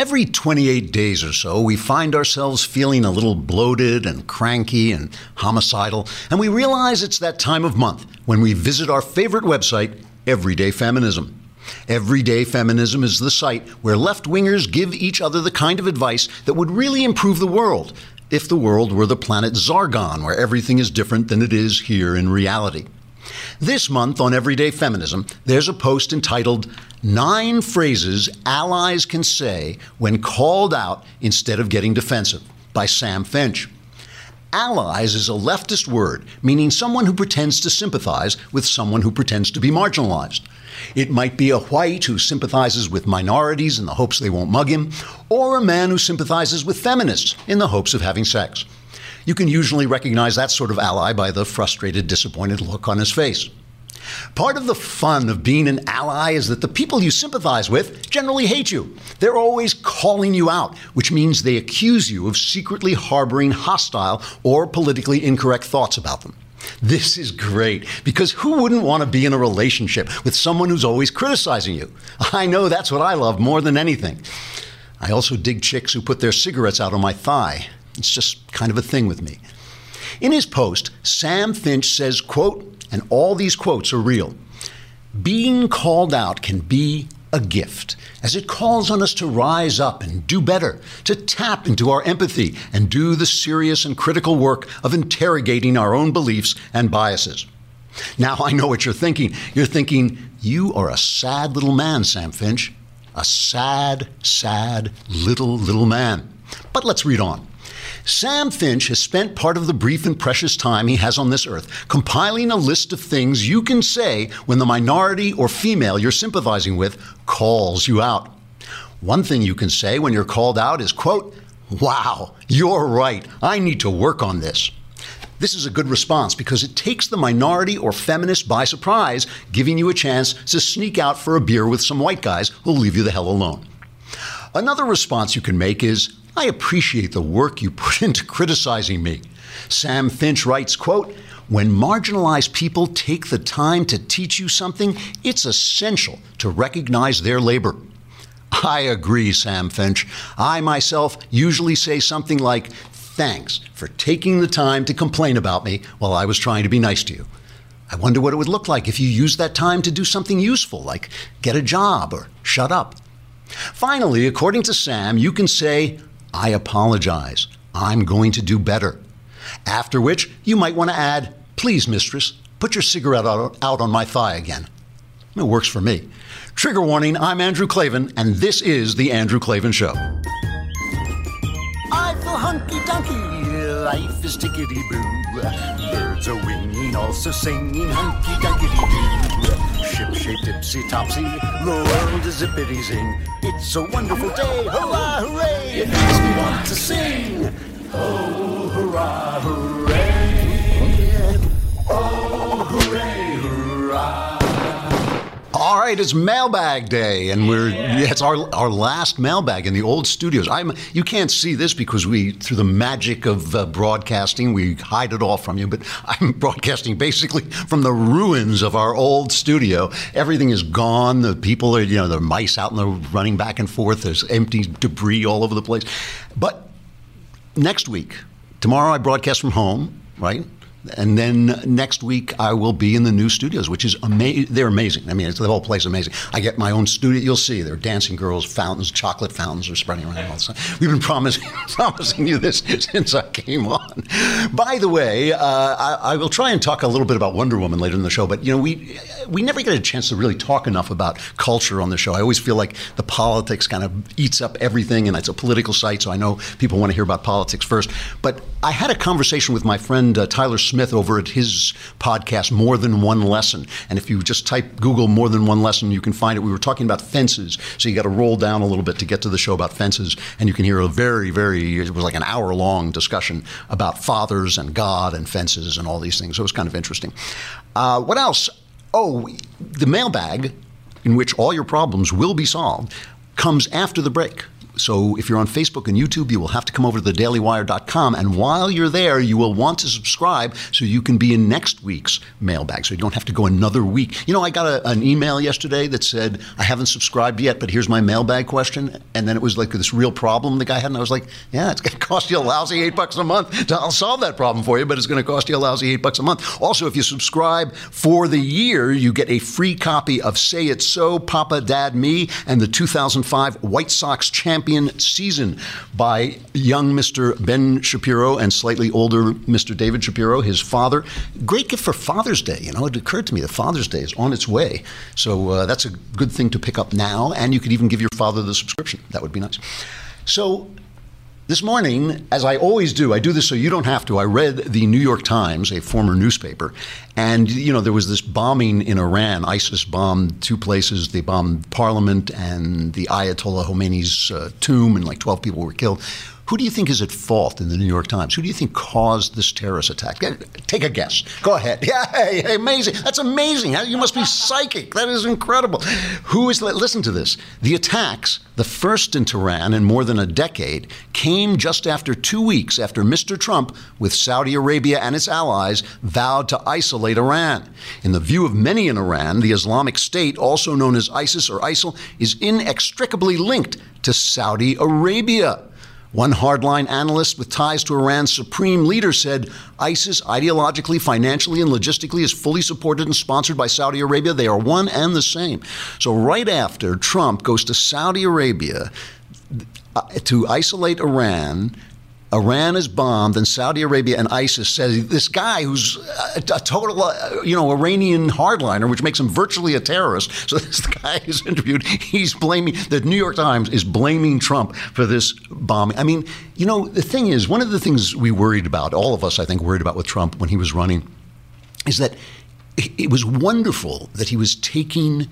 Every 28 days or so, we find ourselves feeling a little bloated and cranky and homicidal, and we realize it's that time of month when we visit our favorite website, Everyday Feminism. Everyday Feminism is the site where left wingers give each other the kind of advice that would really improve the world if the world were the planet Zargon, where everything is different than it is here in reality. This month on Everyday Feminism, there's a post entitled Nine Phrases Allies Can Say When Called Out Instead of Getting Defensive by Sam Finch. Allies is a leftist word meaning someone who pretends to sympathize with someone who pretends to be marginalized. It might be a white who sympathizes with minorities in the hopes they won't mug him, or a man who sympathizes with feminists in the hopes of having sex. You can usually recognize that sort of ally by the frustrated, disappointed look on his face. Part of the fun of being an ally is that the people you sympathize with generally hate you. They're always calling you out, which means they accuse you of secretly harboring hostile or politically incorrect thoughts about them. This is great because who wouldn't want to be in a relationship with someone who's always criticizing you? I know that's what I love more than anything. I also dig chicks who put their cigarettes out on my thigh. It's just kind of a thing with me. In his post, Sam Finch says, quote, and all these quotes are real. Being called out can be a gift, as it calls on us to rise up and do better, to tap into our empathy and do the serious and critical work of interrogating our own beliefs and biases. Now, I know what you're thinking. You're thinking, you are a sad little man, Sam Finch. A sad, sad little, little man. But let's read on. Sam Finch has spent part of the brief and precious time he has on this earth compiling a list of things you can say when the minority or female you're sympathizing with calls you out. One thing you can say when you're called out is, quote, Wow, you're right. I need to work on this. This is a good response because it takes the minority or feminist by surprise, giving you a chance to sneak out for a beer with some white guys who'll leave you the hell alone. Another response you can make is, I appreciate the work you put into criticizing me. Sam Finch writes, quote, when marginalized people take the time to teach you something, it's essential to recognize their labor. I agree, Sam Finch. I myself usually say something like, Thanks for taking the time to complain about me while I was trying to be nice to you. I wonder what it would look like if you used that time to do something useful, like get a job or shut up. Finally, according to Sam, you can say, I apologize. I'm going to do better. After which, you might want to add, Please, mistress, put your cigarette out, on my thigh again. It works for me. Trigger warning I'm Andrew Klavan, and this is The Andrew Klavan Show. I feel hunky dunky, life is tickety boo. Birds are winging, also singing hunky dunky doo. Shape tipsy topsy, the world is zippity zing. It's a wonderful day, hurrah, hooray! It makes me want to sing. Oh, hurrah, hooray! All right, it's mailbag day, and we're yeah, it's our our last mailbag in the old studios. I'm you can't see this because we through the magic of uh, broadcasting we hide it all from you. But I'm broadcasting basically from the ruins of our old studio. Everything is gone. The people are you know the mice out and they're running back and forth. There's empty debris all over the place. But next week, tomorrow I broadcast from home. Right, and then next week I will be in the new studios, which is amazing. They're amazing. I mean, it's the whole place amazing. I get my own studio. You'll see there are dancing girls, fountains, chocolate fountains are spreading around. All the time. We've been promising promising you this since I came on. By the way, uh, I, I, will try and talk a little bit about Wonder Woman later in the show. But you know, we we never get a chance to really talk enough about culture on the show. I always feel like the politics kind of eats up everything, and it's a political site, so I know people want to hear about politics first. But I had a conversation with my friend uh, Tyler. Smith over at his podcast, More Than One Lesson. And if you just type Google More Than One Lesson, you can find it. We were talking about fences. So you got to roll down a little bit to get to the show about fences. And you can hear a very, very, it was like an hour long discussion about fathers and God and fences and all these things. So it was kind of interesting. Uh, what else? Oh, the mailbag, in which all your problems will be solved, comes after the break. So if you're on Facebook and YouTube, you will have to come over to thedailywire.com. And while you're there, you will want to subscribe so you can be in next week's mailbag. So you don't have to go another week. You know, I got a, an email yesterday that said, I haven't subscribed yet, but here's my mailbag question. And then it was like this real problem the guy had. And I was like, yeah, it's going to cost you a lousy eight bucks a month. I'll solve that problem for you, but it's going to cost you a lousy eight bucks a month. Also, if you subscribe for the year, you get a free copy of Say It So, Papa, Dad, Me, and the 2005 White Sox champion season by young Mr. Ben Shapiro and slightly older Mr. David Shapiro, his father. Great gift for Father's Day. You know, it occurred to me that Father's Day is on its way. So uh, that's a good thing to pick up now, and you could even give your father the subscription. That would be nice. So this morning, as I always do, I do this so you don't have to. I read the New York Times, a former newspaper, and you know there was this bombing in Iran. ISIS bombed two places. They bombed Parliament and the Ayatollah Khomeini's uh, tomb, and like 12 people were killed. Who do you think is at fault in the New York Times? Who do you think caused this terrorist attack? Take a guess. Go ahead. Yeah, hey, amazing. That's amazing. You must be psychic. That is incredible. Who is, listen to this. The attacks, the first in Tehran in more than a decade, came just after two weeks after Mr. Trump, with Saudi Arabia and its allies, vowed to isolate Iran. In the view of many in Iran, the Islamic State, also known as ISIS or ISIL, is inextricably linked to Saudi Arabia. One hardline analyst with ties to Iran's supreme leader said ISIS, ideologically, financially, and logistically, is fully supported and sponsored by Saudi Arabia. They are one and the same. So, right after Trump goes to Saudi Arabia uh, to isolate Iran, Iran is bombed, and Saudi Arabia and ISIS says this guy who's a, a total, uh, you know, Iranian hardliner, which makes him virtually a terrorist. So this guy is interviewed. He's blaming the New York Times is blaming Trump for this bombing. I mean, you know, the thing is, one of the things we worried about, all of us, I think, worried about with Trump when he was running, is that it was wonderful that he was taking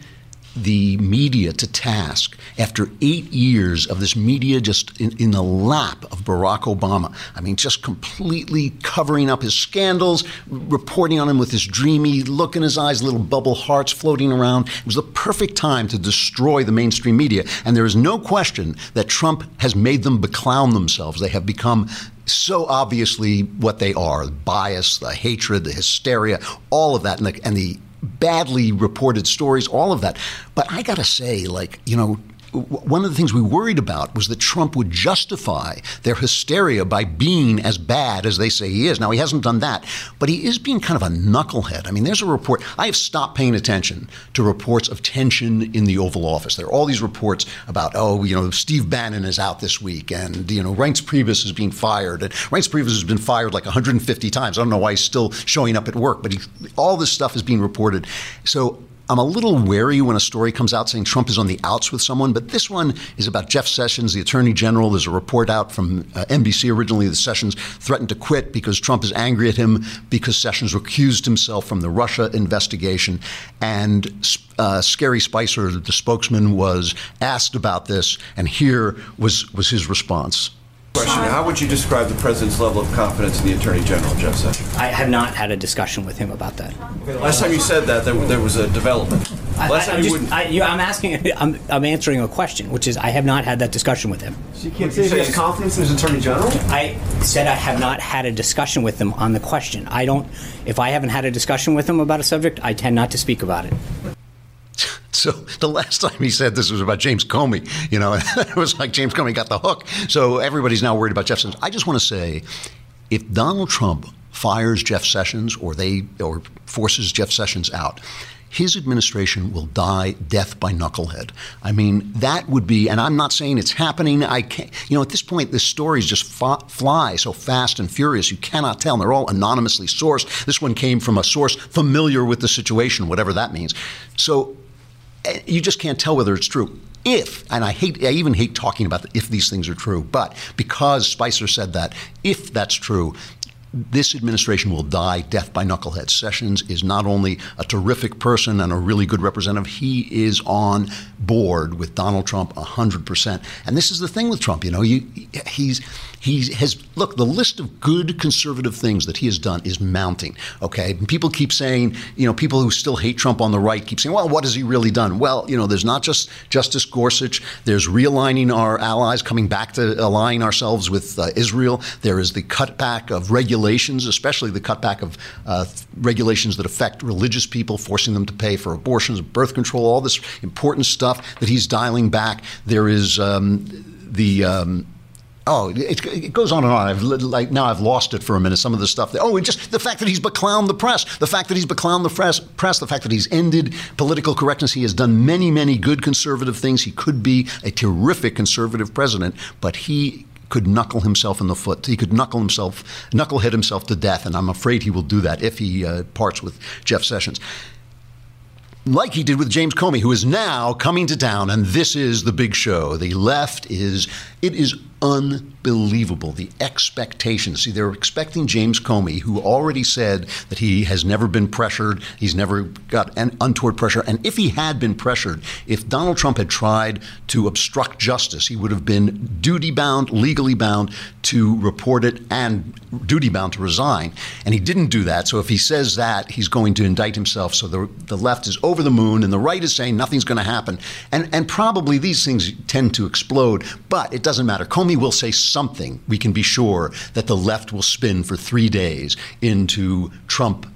the media to task after eight years of this media just in, in, the lap of Barack Obama. I mean, just completely covering up his scandals, reporting on him with this dreamy look in his eyes, little bubble hearts floating around. It was the perfect time to destroy the mainstream media. And there is no question that Trump has made them beclown themselves. They have become so obviously what they are bias, the hatred, the hysteria, all of that, and the, and the badly reported stories, all of that. But I got to say, like, you know, one of the things we worried about was that Trump would justify their hysteria by being as bad as they say he is. Now, he hasn't done that, but he is being kind of a knucklehead. I mean, there's a report. I have stopped paying attention to reports of tension in the Oval Office. There are all these reports about, oh, you know, Steve Bannon is out this week, and, you know, Reince Priebus is being fired. And Reince Priebus has been fired like 150 times. I don't know why he's still showing up at work, but he, all this stuff is being reported. So I'm a little wary when a story comes out saying Trump is on the outs with someone, but this one is about Jeff Sessions, the Attorney General. There's a report out from uh, NBC originally that Sessions threatened to quit because Trump is angry at him because Sessions recused himself from the Russia investigation. And uh, Scary Spicer, the spokesman, was asked about this, and here was, was his response. Question: How would you describe the president's level of confidence in the attorney general, Jeff Sessions? I have not had a discussion with him about that. Okay, last time you said that, there, there was a development. Last I, time I you just, I, you, I'm asking, I'm, I'm answering a question, which is I have not had that discussion with him. So you can't say he has confidence in his attorney general? I said I have not had a discussion with him on the question. I don't. If I haven't had a discussion with him about a subject, I tend not to speak about it. So the last time he said this was about James Comey, you know, it was like James Comey got the hook. So everybody's now worried about Jeff Sessions. I just want to say, if Donald Trump fires Jeff Sessions or they or forces Jeff Sessions out, his administration will die death by knucklehead. I mean, that would be, and I'm not saying it's happening. I can't, you know, at this point, the stories just fly so fast and furious, you cannot tell. And they're all anonymously sourced. This one came from a source familiar with the situation, whatever that means. So Eh, you just can't tell whether it's true. If, and I hate, I even hate talking about the, if these things are true, but because Spicer said that, if that's true, this administration will die death by knucklehead. Sessions is not only a terrific person and a really good representative, he is on board with Donald Trump 100%. And this is the thing with Trump, you know, you, he's he has look the list of good conservative things that he has done is mounting okay? And people keep saying you know people who still hate trump on the right keep saying well what has he really done? Well you know there's not just justice gorsuch there's realigning our allies coming back to aligning ourselves with uh, israel. There is the cutback of regulations especially the cutback of uh, regulations that affect religious people forcing them to pay for abortions birth control all this important stuff that he's dialing back. There is um, the um, Oh, it, it, goes on and on. I've like now I've lost it for a minute. Some of the stuff. That, oh, and just the fact that he's beclowned the press, the fact that he's beclowned the press, press, the fact that he's ended political correctness. He has done many, many good conservative things. He could be a terrific conservative president, but he could knuckle himself in the foot. He could knuckle himself, knucklehead himself to death, and I'm afraid he will do that if he uh, parts with Jeff Sessions like he did with James Comey, who is now coming to town, and this is the big show. The left is, it is unbelievable. The expectations. See, they're expecting James Comey, who already said that he has never been pressured, he's never got an untoward pressure. And if he had been pressured, if Donald Trump had tried to obstruct justice, he would have been duty bound, legally bound to report it and duty bound to resign. And he didn't do that. So if he says that, he's going to indict himself. So the, the left is over the moon, and the right is saying nothing's going to happen. And, and probably these things tend to explode, but it doesn't matter. Comey Comey will say something, we can be sure that the left will spin for three days into Trump,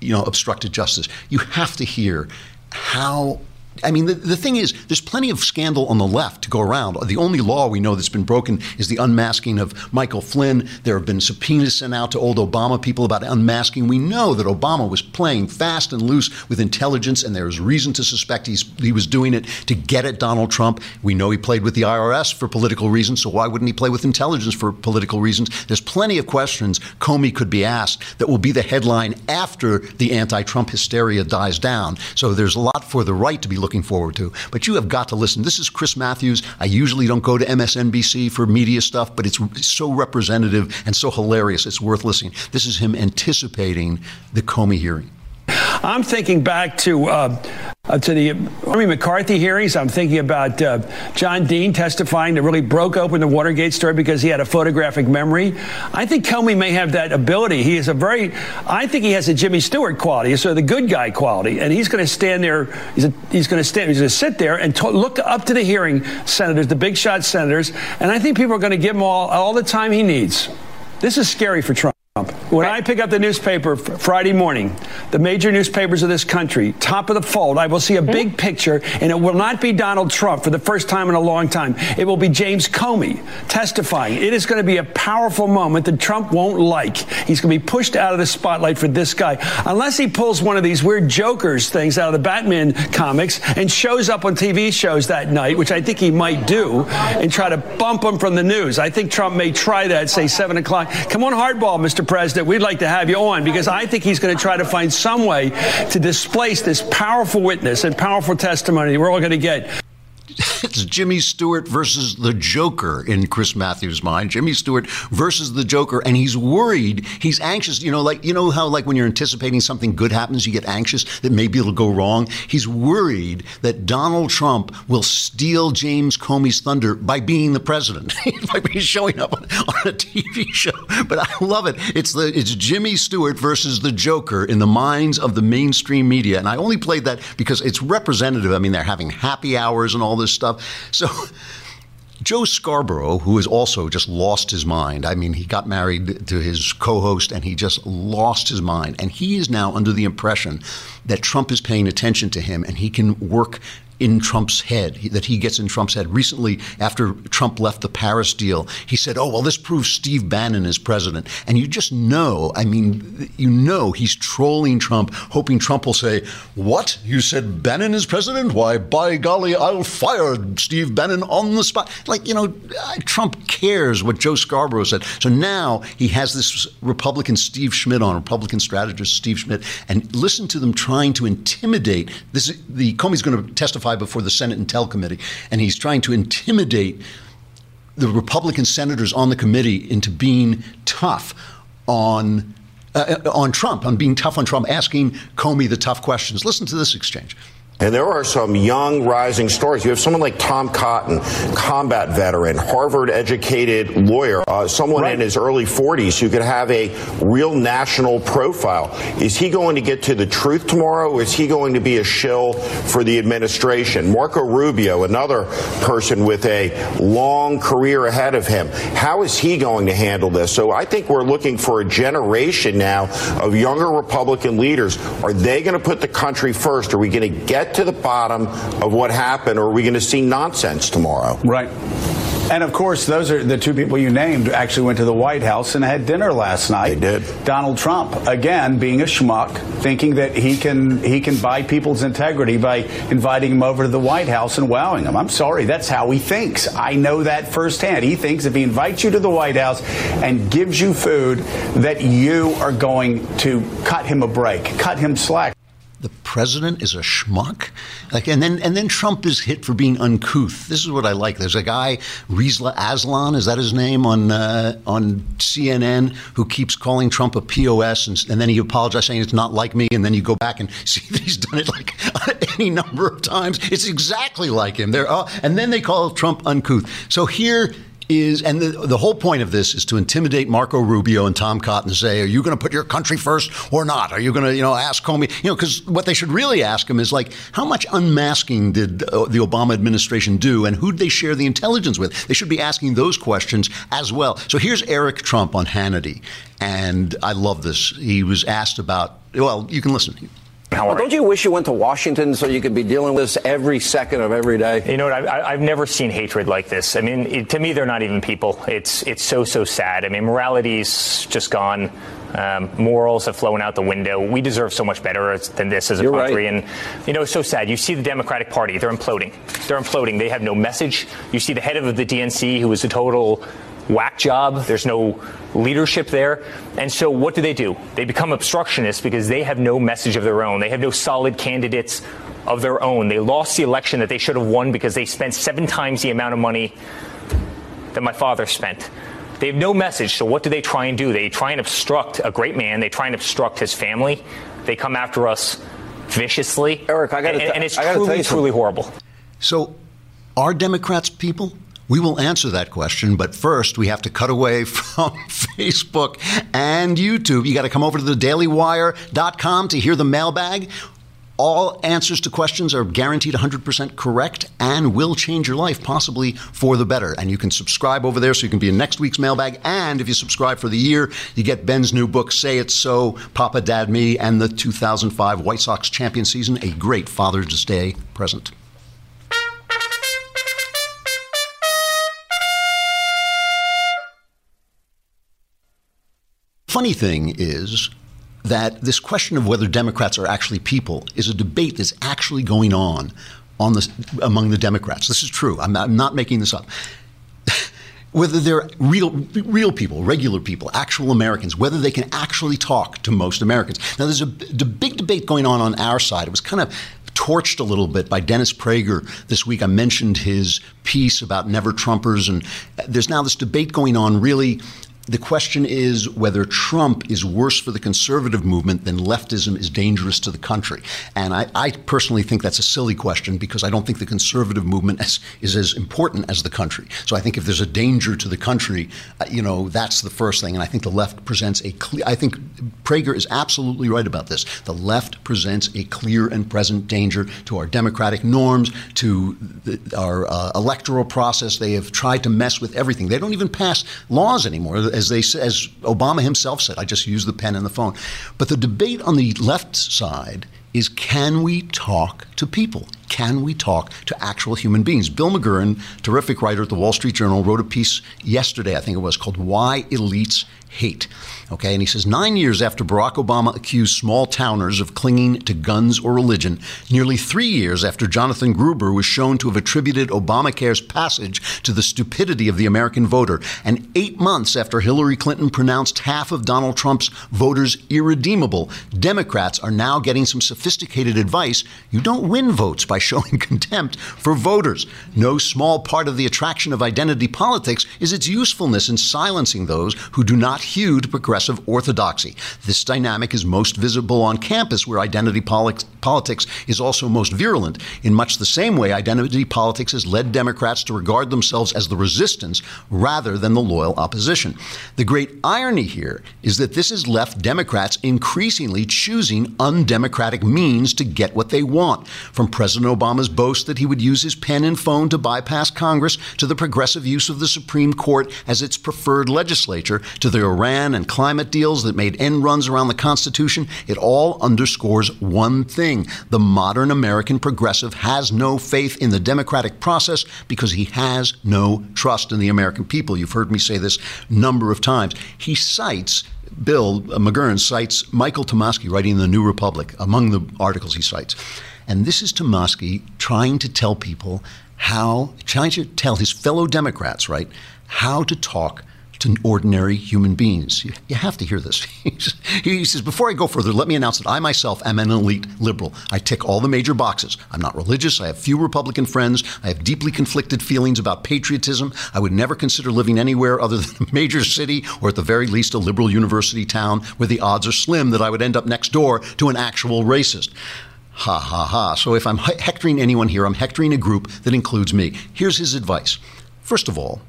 you know, obstructed justice. You have to hear how I mean, the, the thing is, there's plenty of scandal on the left to go around. The only law we know that's been broken is the unmasking of Michael Flynn. There have been subpoenas sent out to old Obama people about unmasking. We know that Obama was playing fast and loose with intelligence, and there is reason to suspect he was doing it to get at Donald Trump. We know he played with the IRS for political reasons, so why wouldn't he play with intelligence for political reasons? There's plenty of questions Comey could be asked that will be the headline after the anti Trump hysteria dies down. So there's a lot for the right to be looking forward to. But you have got to listen. This is Chris Matthews. I usually don't go to MSNBC for media stuff, but it's so representative and so hilarious. It's worth listening. This is him anticipating the Comey hearing. I'm thinking back to uh, uh, to the Army McCarthy hearings. I'm thinking about uh, John Dean testifying that really broke open the Watergate story because he had a photographic memory. I think Comey may have that ability. He is a very, I think he has a Jimmy Stewart quality, so the good guy quality, and he's going to stand there. He's, he's going to stand. He's going to sit there and look up to the hearing senators, the big shot senators, and I think people are going to give him all all the time he needs. This is scary for Trump. When I pick up the newspaper Friday morning, the major newspapers of this country, top of the fold, I will see a hmm? big picture, and it will not be Donald Trump for the first time in a long time. It will be James Comey testifying. It is going to be a powerful moment that Trump won't like. He's going to be pushed out of the spotlight for this guy. Unless he pulls one of these weird Jokers things out of the Batman comics and shows up on TV shows that night, which I think he might do, and try to bump him from the news. I think Trump may try that, say 7 o'clock. Come on, hardball, Mr. President, we'd like to have you on because I think he's going to try to find some way to displace this powerful witness and powerful testimony we're all going to get. It's Jimmy Stewart versus the Joker in Chris Matthews' mind. Jimmy Stewart versus the Joker, and he's worried. He's anxious. You know, like you know how like when you're anticipating something good happens, you get anxious that maybe it'll go wrong. He's worried that Donald Trump will steal James Comey's thunder by being the president, by showing up on, on a TV show. But I love it. It's the it's Jimmy Stewart versus the Joker in the minds of the mainstream media, and I only played that because it's representative. I mean, they're having happy hours and all this stuff. So Joe Scarborough, who has also just lost his mind. I mean, he got married to his co host and he just lost his mind. And he is now under the impression that Trump is paying attention to him and he can work in Trump's head, that he gets in Trump's head. Recently, after Trump left the Paris deal, he said, Oh, well, this proves Steve Bannon is president. And you just know, I mean, you know he's trolling Trump, hoping Trump will say, What? You said Bannon is president? Why, by golly, I'll fire Steve Bannon on the spot. Like, you know, Trump cares what Joe Scarborough said. So now he has this Republican Steve Schmidt on, Republican strategist Steve Schmidt, and listen to them trying to intimidate. This, the Comey's going to testify testify before the Senate Intel Committee, and he's trying to intimidate the Republican senators on the committee into being tough. on uh, on Trump, on being tough on Trump, asking Comey the tough questions. Listen to this exchange. And there are some young rising stars. You have someone like Tom Cotton, combat veteran, Harvard educated lawyer, uh, someone right. in his early 40s who could have a real national profile. Is he going to get to the truth tomorrow or is he going to be a shill for the administration? Marco Rubio, another person with a long career ahead of him. How is he going to handle this? So I think we're looking for a generation now of younger Republican leaders. Are they going to put the country first? Are we going to get get to the bottom of what happened, or are we going to see nonsense tomorrow? Right. And of course, those are the two people you named actually went to the White House and had dinner last night. They did. Donald Trump, again, being a schmuck, thinking that he can he can buy people's integrity by inviting them over to the White House and wowing them. I'm sorry, that's how he thinks. I know that firsthand. He thinks if he invites you to the White House and gives you food, that you are going to cut him a break, cut him slack the president is a schmuck. Like, and then and then Trump is hit for being uncouth. This is what I like. There's a guy, Reza Aslan, is that his name on uh, on CNN, who keeps calling Trump a pos, and, and, then he apologizes saying it's not like me, and then you go back and see that he's done it like any number of times. It's exactly like him. There, and then they call Trump uncouth. So here is, and the, the whole point of this is to intimidate Marco Rubio and Tom Cotton and say, are you going to put your country first or not? Are you going to, you know, ask Comey? You know, because what they should really ask him is like, how much unmasking did the Obama administration do and who did they share the intelligence with? They should be asking those questions as well. So here's Eric Trump on Hannity, and I love this. He was asked about, well, you can listen. Well, don't you wish you went to Washington so you could be dealing with this every second of every day? You know what? I, have never seen hatred like this. I mean, it, to me, they're not even people. It's it's so so sad. I mean, morality's just gone. Um, morals have flown out the window. We deserve so much better than this as a You're country. Right. And, you know, it's so sad. You see the Democratic Party, they're imploding. They're imploding. They have no message. You see the head of the DNC, who is a total whack job. There's no leadership there. And so what do they do? They become obstructionists because they have no message of their own. They have no solid candidates of their own. They lost the election that they should have won because they spent seven times the amount of money that my father spent. They have no message. So what do they try and do? They try and obstruct a great man. They try and obstruct his family. They come after us viciously. Eric, I got to, and, and it's truly, truly horrible. So, are Democrats people? We will answer that question, but first we have to cut away from Facebook and YouTube. You got to come over to the dailywire.com to hear the mailbag. All answers to questions are guaranteed 100% correct and will change your life, possibly for the better. And you can subscribe over there so you can be in next week's mailbag. And if you subscribe for the year, you get Ben's new book, Say It So, Papa, Dad, Me, and the 2005 White Sox champion season, a great Father's Day present. Funny thing is that this question of whether Democrats are actually people is a debate that's actually going on on among the Democrats. This is true. I'm not, I'm not making this up. whether they're real, real people, regular people, actual Americans, whether they can actually talk to most Americans. Now, there's a, a big debate going on on our side. It was kind of torched a little bit by Dennis Prager this week. I mentioned his piece about never Trumpers, and there's now this debate going on really the question is whether Trump is worse for the conservative movement than leftism is dangerous to the country. And I, I personally think that's a silly question because I don't think the conservative movement is, is, as important as the country. So I think if there's a danger to the country, uh, you know, that's the first thing. And I think the left presents a clear, I think Prager is absolutely right about this. The left presents a clear and present danger to our democratic norms, to the, our uh, electoral process. They have tried to mess with everything. They don't even pass laws anymore as they as Obama himself said. I just use the pen and the phone. But the debate on the left side is can we talk to people? Can we talk to actual human beings? Bill McGurn, terrific writer at the Wall Street Journal, wrote a piece yesterday, I think it was, called Why Elites Hate. Okay, and he says nine years after Barack Obama accused small towners of clinging to guns or religion, nearly three years after Jonathan Gruber was shown to have attributed Obamacare's passage to the stupidity of the American voter, and eight months after Hillary Clinton pronounced half of Donald Trump's voters irredeemable, Democrats are now getting some sophisticated advice. You don't win votes by showing contempt for voters. No small part of the attraction of identity politics is its usefulness in silencing those who do not hew to progressive orthodoxy. This dynamic is most visible on campus, where identity politics is also most virulent. In much the same way, identity politics has led Democrats to regard themselves as the resistance rather than the loyal opposition. The great irony here is that this has left Democrats increasingly choosing undemocratic means to get what they want, from President Obama's boast that he would use his pen and phone to bypass Congress to the progressive use of the Supreme Court as its preferred legislature to the Iran and climate deals that made end runs around the Constitution. It all underscores one thing the modern American progressive has no faith in the democratic process because he has no trust in the American people. You've heard me say this number of times. He cites Bill McGurn cites Michael Tomasky writing in the New Republic among the articles he cites. And this is Tomasky trying to tell people how, trying to tell his fellow Democrats, right, how to talk to ordinary human beings. You, you have to hear this. he says, Before I go further, let me announce that I myself am an elite liberal. I tick all the major boxes. I'm not religious. I have few Republican friends. I have deeply conflicted feelings about patriotism. I would never consider living anywhere other than a major city or at the very least a liberal university town where the odds are slim that I would end up next door to an actual racist. Ha ha ha. So if I'm hectoring anyone here, I'm hectoring a group that includes me. Here's his advice. First of all,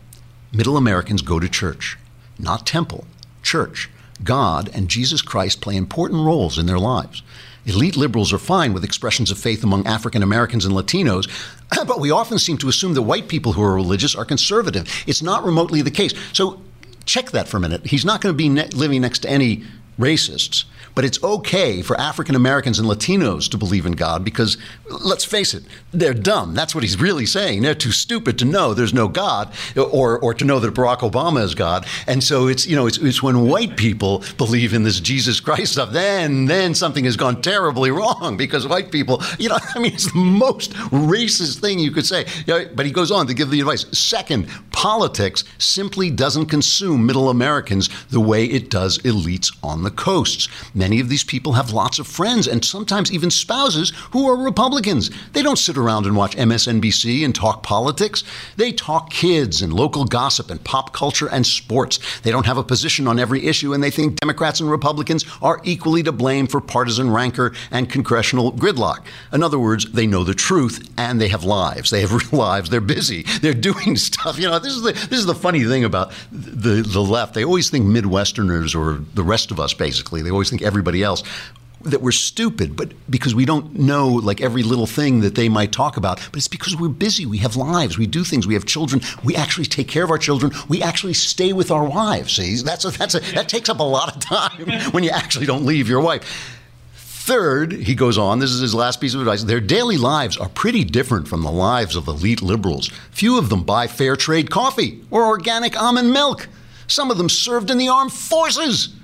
Middle Americans go to church, not temple, church. God and Jesus Christ play important roles in their lives. Elite liberals are fine with expressions of faith among African Americans and Latinos, but we often seem to assume that white people who are religious are conservative. It's not remotely the case. So check that for a minute. He's not going to be ne- living next to any racists. But it's okay for African Americans and Latinos to believe in God because, let's face it, they're dumb. That's what he's really saying. They're too stupid to know there's no God or, or to know that Barack Obama is God. And so it's, you know, it's, it's when white people believe in this Jesus Christ stuff, then, then something has gone terribly wrong because white people, you know, I mean, it's the most racist thing you could say. But he goes on to give the advice. Second, politics simply doesn't consume middle Americans the way it does elites on the coasts. Many of these people have lots of friends and sometimes even spouses who are Republicans. They don't sit around and watch MSNBC and talk politics. They talk kids and local gossip and pop culture and sports. They don't have a position on every issue and they think Democrats and Republicans are equally to blame for partisan rancor and congressional gridlock. In other words, they know the truth and they have lives. They have real lives. They're busy. They're doing stuff. You know, this is the this is the funny thing about the the left. They always think Midwesterners or the rest of us basically. They always think everybody else that we're stupid, but because we don't know like every little thing that they might talk about. But it's because we're busy. We have lives. We do things. We have children. We actually take care of our children. We actually stay with our wives. See, that's a, that's a, that takes up a lot of time when you actually don't leave your wife. Third, he goes on, this is his last piece of advice. Their daily lives are pretty different from the lives of elite liberals. Few of them buy fair trade coffee or organic almond milk. Some of them served in the armed forces.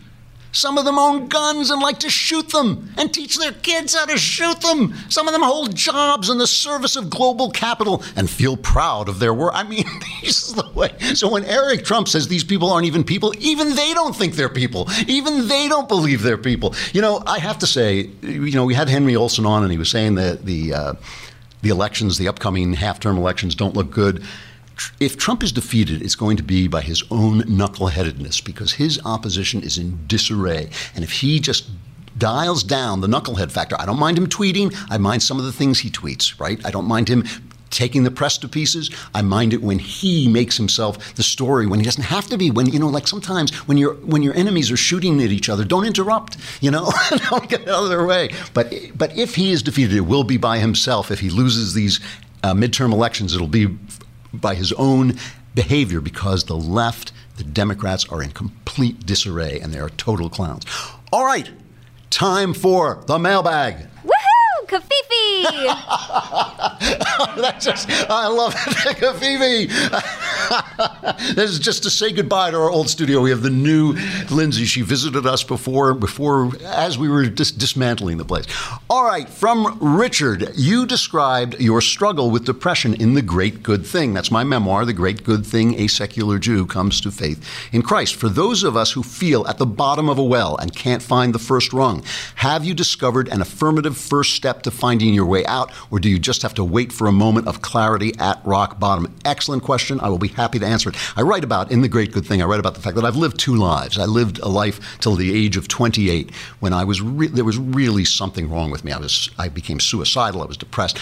Some of them own guns and like to shoot them and teach their kids how to shoot them. Some of them hold jobs in the service of global capital and feel proud of their work. I mean, this is the way. So when Eric Trump says these people aren't even people, even they don't think they're people. Even they don't believe they're people. You know, I have to say, you know, we had Henry Olsen on and he was saying that the, uh, the elections, the upcoming half term elections, don't look good if Trump is defeated, it's going to be by his own knuckleheadedness because his opposition is in disarray. And if he just dials down the knucklehead factor, I don't mind him tweeting. I mind some of the things he tweets, right? I don't mind him taking the press to pieces. I mind it when he makes himself the story when he doesn't have to be. When you know, like sometimes when your when your enemies are shooting at each other, don't interrupt. You know, don't get out of their way. But but if he is defeated, it will be by himself. If he loses these uh, midterm elections, it'll be by his own behavior because the left, the Democrats, are in complete disarray and they are total clowns. All right, time for the mailbag. Woohoo, Covfefe! That's just, I love it, Covfefe. this is just to say goodbye to our old studio. We have the new Lindsay. She visited us before, before as we were dis- dismantling the place. All right, from Richard, you described your struggle with depression in The Great Good Thing. That's my memoir, The Great Good Thing A Secular Jew Comes to Faith in Christ. For those of us who feel at the bottom of a well and can't find the first rung, have you discovered an affirmative first step to finding your way out, or do you just have to wait for a moment of clarity at rock bottom? Excellent question. I will be happy to answer it. I write about, in The Great Good Thing, I write about the fact that I've lived two lives. I lived a life till the age of 28 when I was re- there was really something wrong with me. I, was, I became suicidal, I was depressed.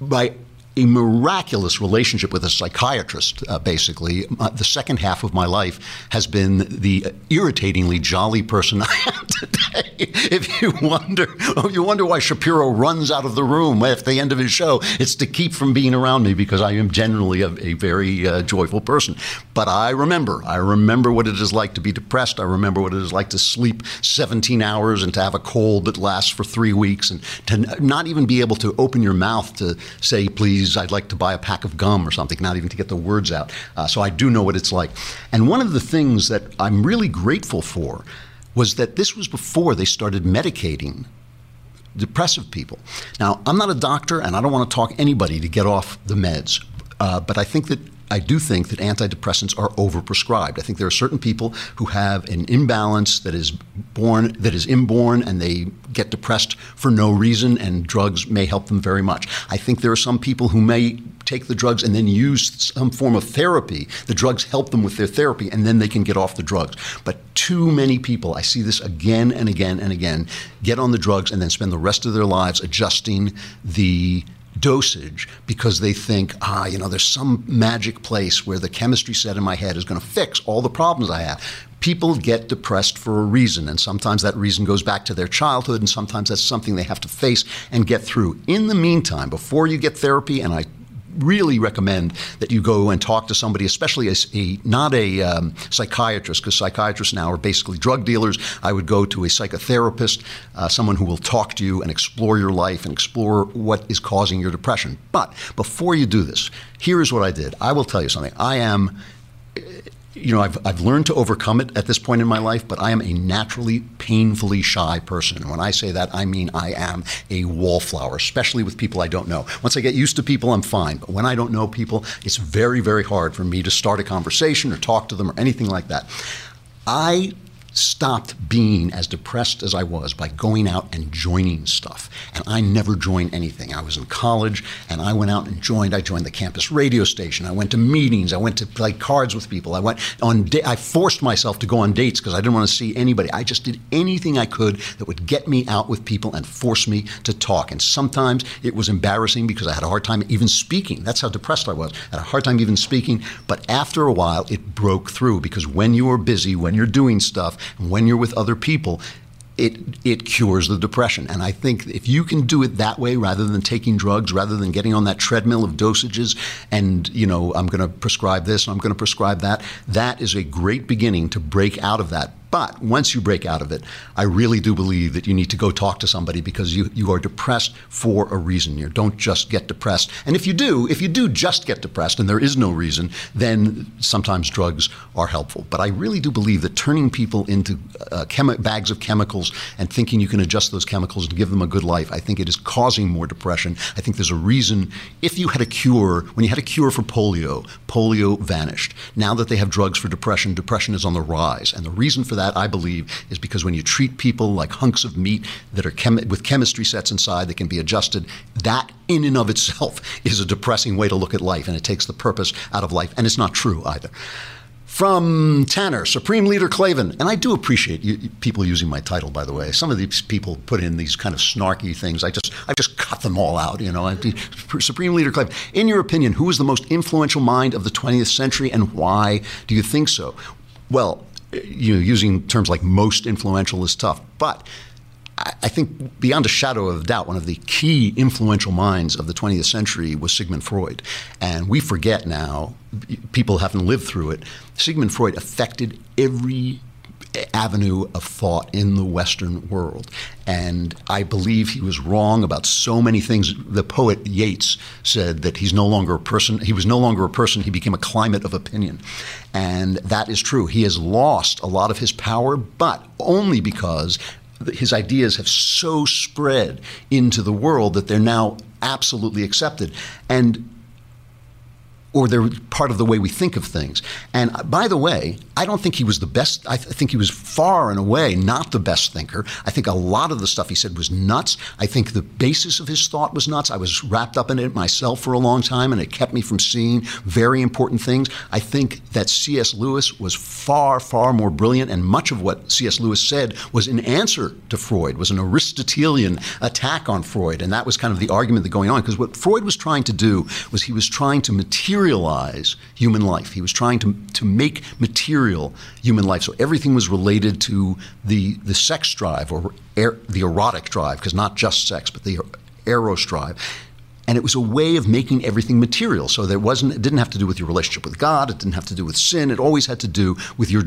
By a miraculous relationship with a psychiatrist, uh, basically. Uh, the second half of my life has been the irritatingly jolly person I am today. if you wonder, if you wonder why Shapiro runs out of the room at the end of his show, it's to keep from being around me because I am generally a, a very uh, joyful person. But I remember, I remember what it is like to be depressed. I remember what it is like to sleep 17 hours and to have a cold that lasts for three weeks and to not even be able to open your mouth to say, please I'd like to buy a pack of gum or something, not even to get the words out. Uh, so I do know what it's like. And one of the things that I'm really grateful for was that this was before they started medicating depressive people. Now, I'm not a doctor and I don't want to talk anybody to get off the meds, uh, but I think that I do think that antidepressants are overprescribed. I think there are certain people who have an imbalance that is born that is inborn and they get depressed for no reason and drugs may help them very much. I think there are some people who may take the drugs and then use some form of therapy. The drugs help them with their therapy and then they can get off the drugs. But too many people, I see this again and again and again, get on the drugs and then spend the rest of their lives adjusting the dosage because they think, ah, you know, there's some magic place where the chemistry set in my head is going to fix all the problems I have. People get depressed for a reason, and sometimes that reason goes back to their childhood, and sometimes that's something they have to face and get through. In the meantime, before you get therapy, and I really recommend that you go and talk to somebody, especially a, a not a um, psychiatrist, because psychiatrists now are basically drug dealers. I would go to a psychotherapist, uh, someone who will talk to you and explore your life and explore what is causing your depression. But before you do this, here is what I did. I will tell you something. I am you know, I've, I've learned to overcome it at this point in my life, but I am a naturally painfully shy person. And when I say that, I mean I am a wallflower, especially with people I don't know. Once I get used to people, I'm fine. But when I don't know people, it's very, very hard for me to start a conversation or talk to them or anything like that. I stopped being as depressed as I was by going out and joining stuff. And I never joined anything. I was in college and I went out and joined. I joined the campus radio station. I went to meetings. I went to play cards with people. I went on. Da- I forced myself to go on dates because I didn't want to see anybody. I just did anything I could that would get me out with people and force me to talk. And sometimes it was embarrassing because I had a hard time even speaking. That's how depressed I was. I had a hard time even speaking. But after a while, it broke through because when you are busy, when you're doing stuff, when you're with other people, it it cures the depression. And I think if you can do it that way, rather than taking drugs, rather than getting on that treadmill of dosages, and you know I'm going to prescribe this, I'm going to prescribe that, that is a great beginning to break out of that. But once you break out of it, I really do believe that you need to go talk to somebody because you, you are depressed for a reason. You don't just get depressed. And if you do, if you do just get depressed and there is no reason, then sometimes drugs are helpful. But I really do believe that turning people into uh, chemi- bags of chemicals and thinking you can adjust those chemicals and give them a good life, I think it is causing more depression. I think there's a reason. If you had a cure, when you had a cure for polio, polio vanished. Now that they have drugs for depression, depression is on the rise. And the reason for that that, I believe, is because when you treat people like hunks of meat that are chem- with chemistry sets inside that can be adjusted, that in and of itself is a depressing way to look at life, and it takes the purpose out of life. And it's not true either. From Tanner, Supreme Leader Klavan. and I do appreciate you, people using my title. By the way, some of these people put in these kind of snarky things. I just, I just cut them all out. You know, Supreme Leader Klavan. In your opinion, who is the most influential mind of the 20th century, and why do you think so? Well, you know, using terms like most influential is tough, but I think beyond a shadow of doubt, one of the key influential minds of the 20th century was Sigmund Freud. And we forget now, people haven't lived through it. Sigmund Freud affected every avenue of thought in the Western world. And I believe he was wrong about so many things. The poet Yeats said that he's no longer a person, he was no longer a person, he became a climate of opinion. And that is true. He has lost a lot of his power, but only because his ideas have so spread into the world that they're now absolutely accepted. And or they're part of the way we think of things. And uh, by the way, I don't think he was the best. I th- think he was far and away not the best thinker. I think a lot of the stuff he said was nuts. I think the basis of his thought was nuts. I was wrapped up in it myself for a long time, and it kept me from seeing very important things. I think that C.S. Lewis was far, far more brilliant, and much of what C.S. Lewis said was in answer to Freud, was an Aristotelian attack on Freud, and that was kind of the argument that going on. Because what Freud was trying to do was he was trying to materialize materialize human life. He was trying to, to make material human life. So everything was related to the, the sex drive or er, the erotic drive, because not just sex, but the eros drive. And it was a way of making everything material. So there wasn't, it didn't have to do with your relationship with God. It didn't have to do with sin. It always had to do with your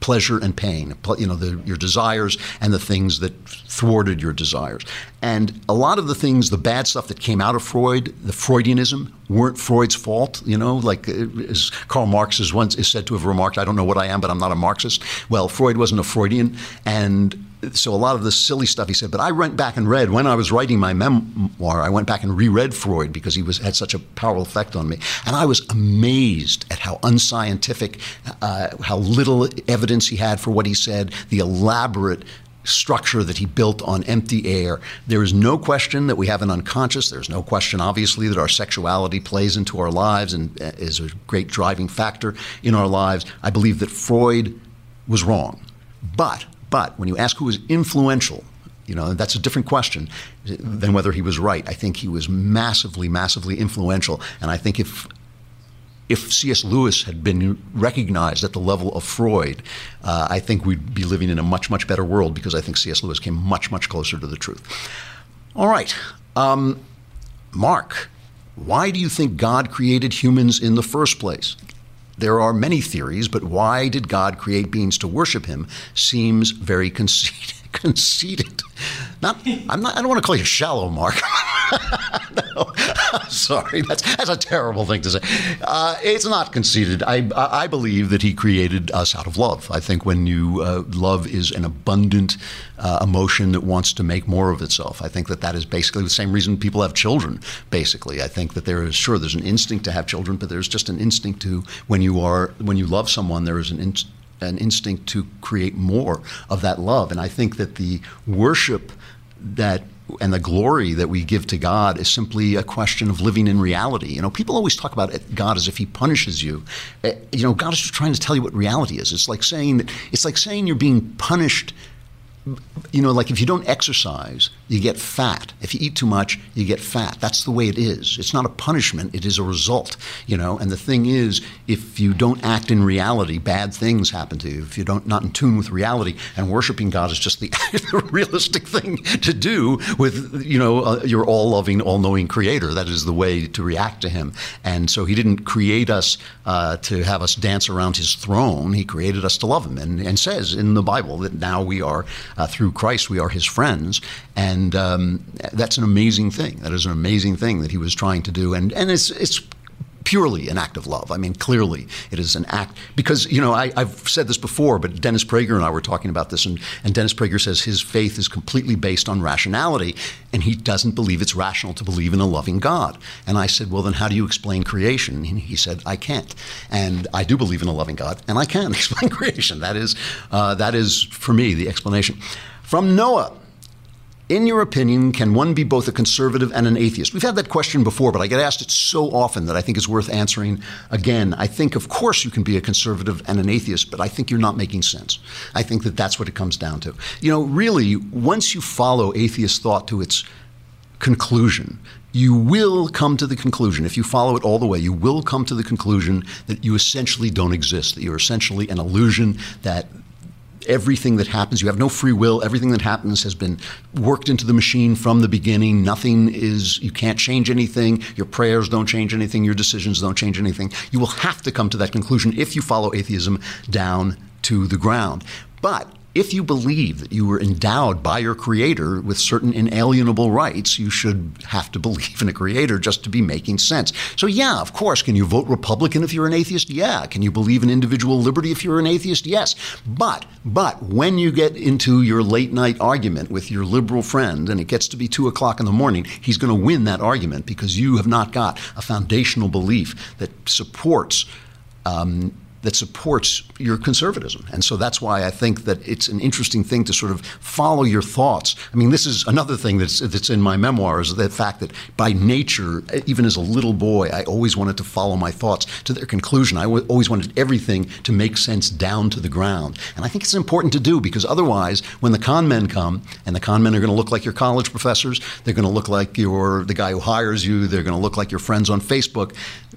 pleasure and pain, you know, the, your desires and the things that thwarted your desires. And a lot of the things, the bad stuff that came out of Freud, the Freudianism, weren't Freud's fault. You know, like uh, as Karl Marx is once is said to have remarked, "I don't know what I am, but I'm not a Marxist." Well, Freud wasn't a Freudian, and so a lot of the silly stuff he said. But I went back and read when I was writing my memoir. I went back and reread Freud because he was had such a powerful effect on me, and I was amazed at how unscientific, uh, how little evidence he had for what he said, the elaborate structure that he built on empty air. There is no question that we have an unconscious. There's no question, obviously, that our sexuality plays into our lives and uh, is a great driving factor in our lives. I believe that Freud was wrong. But, but when you ask who was influential, you know, that's a different question than whether he was right. I think he was massively, massively influential. And I think if if C.S. Lewis had been recognized at the level of Freud, uh, I think we'd be living in a much, much better world because I think C.S. Lewis came much, much closer to the truth. All right. Um, Mark, why do you think God created humans in the first place? There are many theories, but why did God create beings to worship him seems very conceited. conceited. Not, I'm not. I don't want to call you shallow, Mark. no, sorry. That's that's a terrible thing to say. Uh, it's not conceited. I I believe that He created us out of love. I think when you uh, love is an abundant uh, emotion that wants to make more of itself. I think that that is basically the same reason people have children. Basically, I think that there is sure there's an instinct to have children, but there's just an instinct to when you are when you love someone, there is an instinct an instinct to create more of that love. And I think that the worship that and the glory that we give to God is simply a question of living in reality. You know, people always talk about God as if He punishes you. Eh, you know, God is just trying to tell you what reality is. It's like saying that it's like saying you're being punished you know, like if you don't exercise, you get fat. If you eat too much, you get fat. That's the way it is. It's not a punishment, it is a result, you know. And the thing is, if you don't act in reality, bad things happen to you. If you don't not in tune with reality, and worshiping God is just the, the realistic thing to do with, you know, uh, your all-loving, all-knowing creator. That is the way to react to him. And so he didn't create us uh, to have us dance around his throne. He created us to love him and, and says in the Bible that now we are uh, through Christ, we are his friends. And um, that's an amazing thing. That is an amazing thing that he was trying to do. And, and it's, it's purely an act of love. I mean, clearly it is an act because you know I, have said this before, but Dennis Prager and I were talking about this, and, and Dennis Prager says his faith is completely based on rationality, and he doesn't believe it's rational to believe in a loving God. And I said, well, then how do you explain creation? And he said, I can't. And I do believe in a loving God, and I can explain creation. That is uh, that is for me the explanation. From Noah. In your opinion, can one be both a conservative and an atheist? We've had that question before, but I get asked it so often that I think it's worth answering again. I think, of course, you can be a conservative and an atheist, but I think you're not making sense. I think that that's what it comes down to. You know, really, once you follow atheist thought to its conclusion, you will come to the conclusion, if you follow it all the way, you will come to the conclusion that you essentially don't exist, that you're essentially an illusion, that everything that happens. You have no free will. Everything that happens has been worked into the machine from the beginning. Nothing is, you can't change anything. Your prayers don't change anything. Your decisions don't change anything. You will have to come to that conclusion if you follow atheism down to the ground. But if you believe that you were endowed by your creator with certain inalienable rights, you should have to believe in a creator just to be making sense. So, yeah, of course, can you vote Republican if you're an atheist? Yeah. Can you believe in individual liberty if you're an atheist? Yes. But, but when you get into your late night argument with your liberal friend and it gets to be two o'clock in the morning, he's going to win that argument because you have not got a foundational belief that supports. Um, that supports your conservatism. And so that's why I think that it's an interesting thing to sort of follow your thoughts. I mean, this is another thing that's, that's in my memoirs the fact that by nature, even as a little boy, I always wanted to follow my thoughts to their conclusion. I w- always wanted everything to make sense down to the ground. And I think it's important to do because otherwise, when the con men come, and the con men are going to look like your college professors, they're going to look like your the guy who hires you, they're going to look like your friends on Facebook.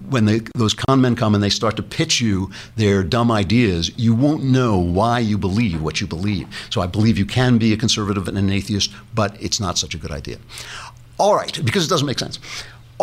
When they, those con men come and they start to pitch you their dumb ideas, you won't know why you believe what you believe. So I believe you can be a conservative and an atheist, but it's not such a good idea. All right, because it doesn't make sense.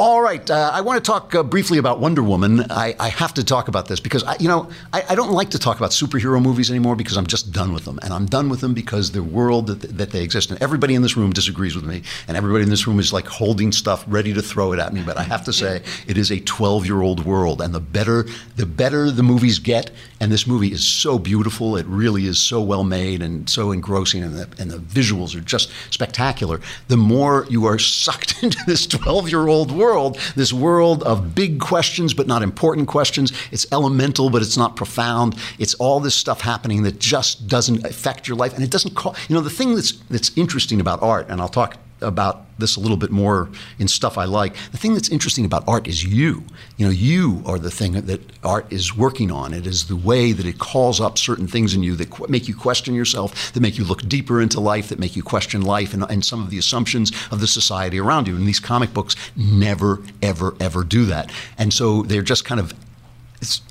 All right, uh, I want to talk uh, briefly about Wonder Woman. I, I, have to talk about this because I, you know I, I, don't like to talk about superhero movies anymore because I'm just done with them, and I'm done with them because the world that, that they exist in. Everybody in this room disagrees with me, and everybody in this room is like holding stuff ready to throw it at me. But I have to say, it is a 12 year old world, and the better the better the movies get, and this movie is so beautiful. It really is so well made and so engrossing, and the, and the visuals are just spectacular. The more you are sucked into this 12 year old world, this world of big questions but not important questions. It's elemental but it's not profound. It's all this stuff happening that just doesn't affect your life, and it doesn't call. You know, the thing that's that's interesting about art, and I'll talk about this a little bit more in stuff I like. The thing that's interesting about art is you. You know, you are the thing that art is working on. It is the way that it calls up certain things in you that qu- make you question yourself, that make you look deeper into life, that make you question life and, and some of the assumptions of the society around you. And these comic books never, ever, ever do that. And so they're just kind of,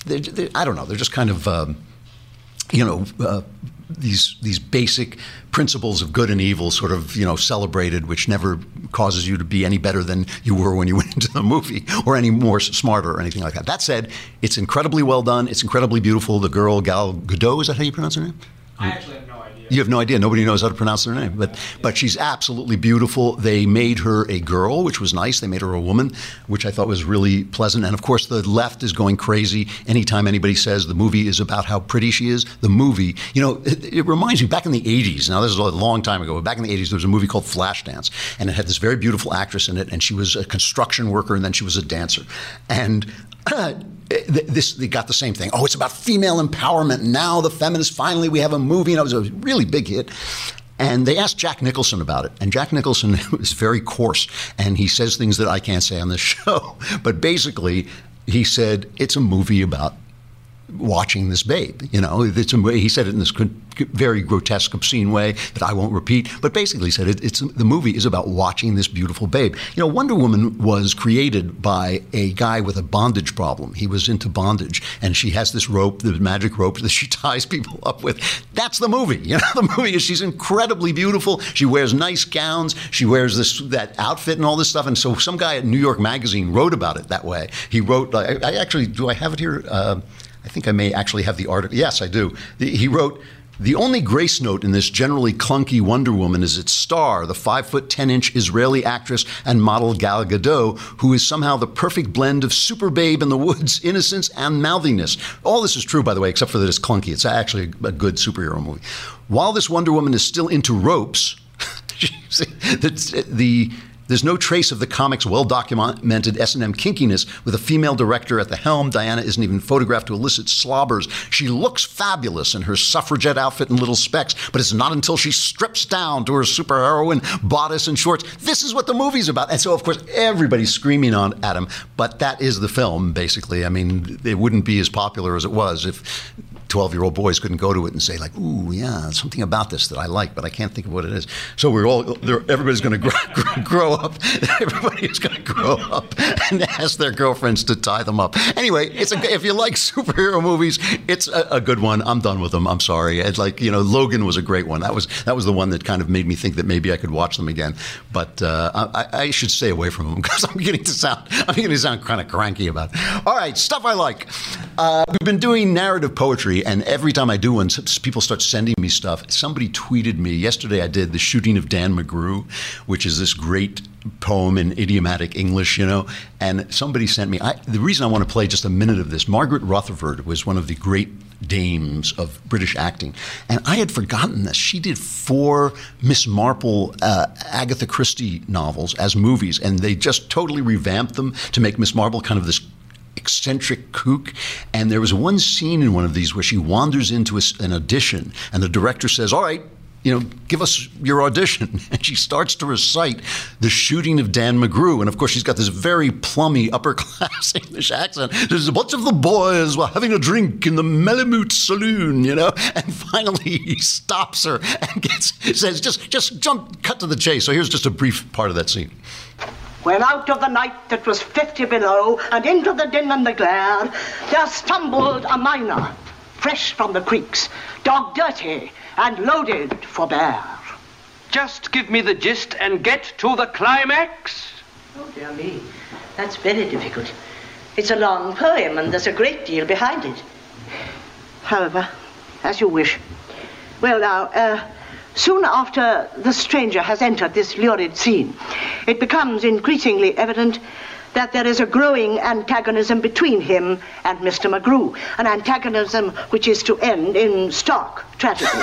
they're, they're, I don't know, they're just kind of, um, you know, uh, these these basic principles of good and evil sort of you know celebrated, which never causes you to be any better than you were when you went into the movie or any more smarter or anything like that. That said, it's incredibly well done. It's incredibly beautiful. The girl Gal Gadot is that how you pronounce her name? I actually have no idea. You have no idea. Nobody knows how to pronounce her name, but but she's absolutely beautiful. They made her a girl, which was nice. They made her a woman, which I thought was really pleasant. And of course, the left is going crazy anytime anybody says the movie is about how pretty she is. The movie, you know, it, it reminds me back in the '80s. Now this is a long time ago, but back in the '80s, there was a movie called Flashdance, and it had this very beautiful actress in it, and she was a construction worker, and then she was a dancer, and uh, this they got the same thing. Oh, it's about female empowerment. Now the feminists finally we have a movie, and it was a really big hit. And they asked Jack Nicholson about it, and Jack Nicholson is very coarse, and he says things that I can't say on this show. But basically, he said it's a movie about watching this babe. You know, it's a, he said it in this very grotesque, obscene way that I won't repeat. But basically, said it, it's the movie is about watching this beautiful babe. You know, Wonder Woman was created by a guy with a bondage problem. He was into bondage, and she has this rope, the magic rope that she ties people up with. That's the movie. You know, the movie is she's incredibly beautiful. She wears nice gowns. She wears this that outfit and all this stuff. And so, some guy at New York Magazine wrote about it that way. He wrote. I, I actually do. I have it here. Uh, I think I may actually have the article. Yes, I do. He wrote. The only grace note in this generally clunky Wonder Woman is its star, the 5 foot 10 inch Israeli actress and model Gal Gadot, who is somehow the perfect blend of super babe in the woods, innocence, and mouthiness. All this is true, by the way, except for that it's clunky. It's actually a good superhero movie. While this Wonder Woman is still into ropes, the, the there's no trace of the comic's well-documented S&M kinkiness with a female director at the helm. Diana isn't even photographed to elicit slobbers. She looks fabulous in her suffragette outfit and little specs, but it's not until she strips down to her superheroine bodice and shorts. This is what the movie's about. And so, of course, everybody's screaming on at him, but that is the film, basically. I mean, it wouldn't be as popular as it was if 12 year old boys couldn't go to it and say, like, ooh, yeah, something about this that I like, but I can't think of what it is. So we're all, everybody's going to grow, up. Everybody's going to grow up and ask their girlfriends to tie them up. Anyway, it's a, if you like superhero movies, it's a, a, good one. I'm done with them. I'm sorry. It's like, you know, Logan was a great one. That was, that was the one that kind of made me think that maybe I could watch them again. But uh, I, I, should stay away from them because I'm getting to sound, I'm getting to sound kind of cranky about it. All right, stuff I like. Uh, we've been doing narrative poetry And every time I do one, people start sending me stuff. Somebody tweeted me yesterday. I did the shooting of Dan McGrew, which is this great poem in idiomatic English, you know. And somebody sent me. I, the reason I want to play just a minute of this. Margaret Rutherford was one of the great dames of British acting, and I had forgotten this. She did four Miss Marple, uh, Agatha Christie novels as movies, and they just totally revamped them to make Miss Marple kind of this eccentric kook. And there was one scene in one of these where she wanders into a an audition, and the director says, All right, you know, give us your audition. And she starts to recite the shooting of Dan McGrew. And of course, she's got this very plummy upper class English accent. There's a bunch of the boys were having a drink in the Malamute saloon, you know. And finally, he stops her and gets says, "Just, just jump, cut to the chase." So here's just a brief part of that scene. When out of the night that was fifty below, and into the din and the glare, there stumbled a miner, fresh from the creeks, dog dirty and loaded for bear. Just give me the gist and get to the climax. Oh, dear me. That's very difficult. It's a long poem, and there's a great deal behind it. However, as you wish. Well, now, uh, soon after the stranger has entered this lurid scene, it becomes increasingly evident that there is a growing antagonism between him and Mr. McGrew, an antagonism which is to end in stark tragedy.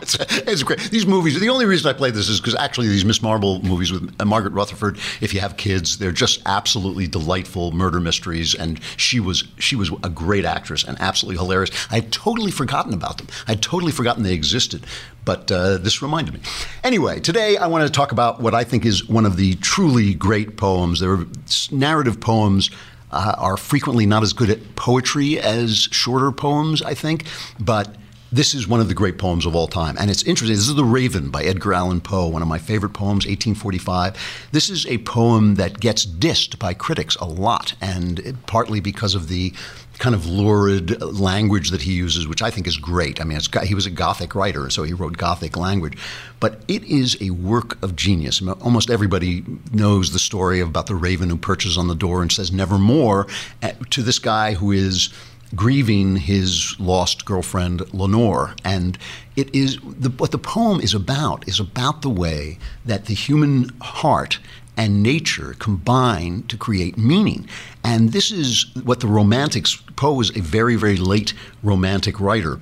it's, it's great. These movies. The only reason I play this is because actually these Miss Marple movies with uh, Margaret Rutherford. If you have kids, they're just absolutely delightful murder mysteries, and she was she was a great actress and absolutely hilarious. I had totally forgotten about them. I had totally forgotten they existed, but uh, this reminded me. Anyway, today I want to talk about what I think is one of the truly great poems. There are narrative poems. Uh, are frequently not as good at poetry as shorter poems, I think, but this is one of the great poems of all time. And it's interesting. This is The Raven by Edgar Allan Poe, one of my favorite poems, 1845. This is a poem that gets dissed by critics a lot, and it, partly because of the kind of lurid language that he uses, which I think is great. I mean, he was a Gothic writer, so he wrote Gothic language. But it is a work of genius. Almost everybody knows the story about the raven who perches on the door and says, Nevermore, eh, to this guy who is grieving his lost girlfriend Lenore, and it is the, what the poem is about is about the way that the human heart and nature combine to create meaning. And this is what the Romantics. Poe was a very, very late Romantic writer.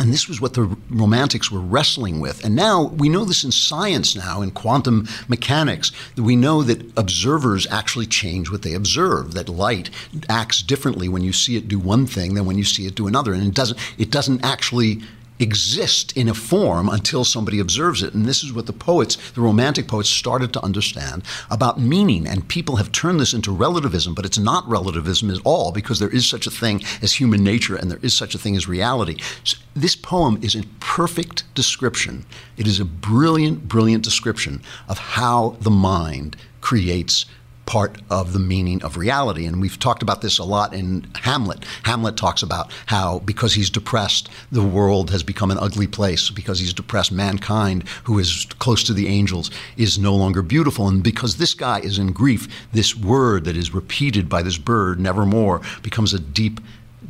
And this was what the Romantics were wrestling with. And now we know this in science now, in quantum mechanics, that we know that observers actually change what they observe, that light acts differently when you see it do one thing than when you see it do another. And it doesn't, it doesn't actually exist in a form until somebody observes it. And this is what the poets, the Romantic poets, started to understand about meaning. And people have turned this into relativism, but it's not relativism at all because there is such a thing as human nature and there is such a thing as reality. So this poem is a perfect description. It is a brilliant, brilliant description of how the mind creates part of the meaning of reality. And we've talked about this a lot in Hamlet. Hamlet talks about how, because he's depressed, the world has become an ugly place. Because he's depressed, mankind, who is close to the angels, is no longer beautiful. And because this guy is in grief, this word that is repeated by this bird, nevermore, becomes a deep,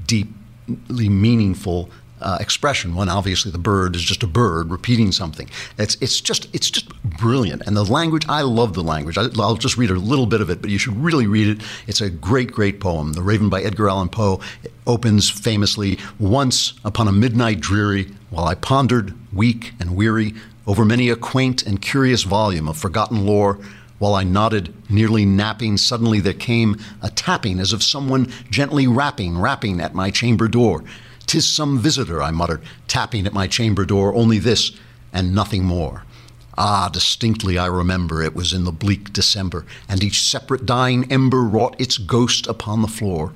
deeply meaningful uh, expression. One, obviously, the bird is just a bird repeating something. It's it's just it's just brilliant. And the language, I love the language. I, will just read a little bit of it, but you should really read it. It's a great, great poem. The Raven by Edgar Allan Poe opens famously. Once upon a midnight dreary, while I pondered, weak and weary, over many a quaint and curious volume of forgotten lore. While I nodded, nearly napping, suddenly there came a tapping as of someone gently rapping, rapping at my chamber door. Tis some visitor, I muttered, tapping at my chamber door, only this and nothing more. Ah, distinctly I remember it was in the bleak December, and each separate dying ember wrought its ghost upon the floor.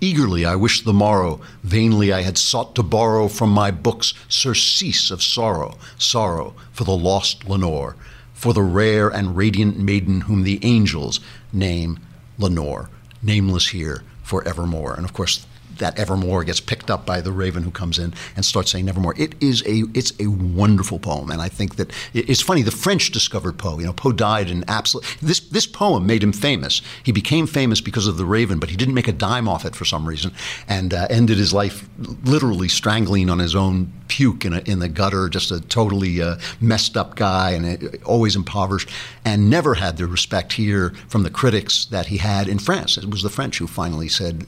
Eagerly I wished the morrow, vainly I had sought to borrow from my books surcease of sorrow, sorrow for the lost Lenore, for the rare and radiant maiden whom the angels name Lenore, nameless here forevermore. And of course, that Evermore gets picked up by the Raven who comes in and starts saying Nevermore. It is a it's a wonderful poem, and I think that it's funny. The French discovered Poe. You know, Poe died in absolute. This this poem made him famous. He became famous because of the Raven, but he didn't make a dime off it for some reason, and uh, ended his life literally strangling on his own puke in, a, in the gutter. Just a totally uh, messed up guy, and uh, always impoverished, and never had the respect here from the critics that he had in France. It was the French who finally said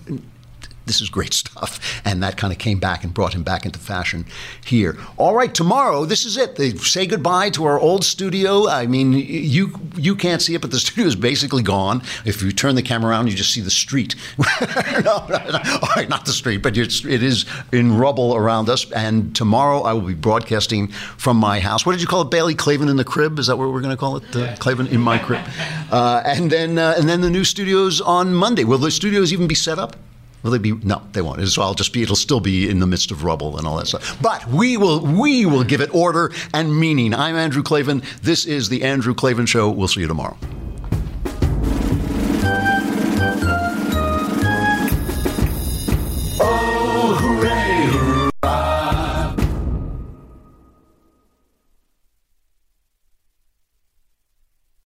this is great stuff. And that kind of came back and brought him back into fashion here. All right, tomorrow, this is it. They say goodbye to our old studio. I mean, you you can't see it, but the studio is basically gone. If you turn the camera around, you just see the street. no, no, no, all right, not the street, but it's, it is in rubble around us. And tomorrow I will be broadcasting from my house. What did you call it, Bailey? Klavan in the crib? Is that what we're going to call it? Uh, Klavan in my crib. Uh, and then uh, and then the new studios on Monday. Will the studios even be set up? Will they be? No, they won't. So I'll just be. It'll still be in the midst of rubble and all that stuff. But we will. We will give it order and meaning. I'm Andrew Klavan. This is the Andrew Klavan Show. We'll see you tomorrow.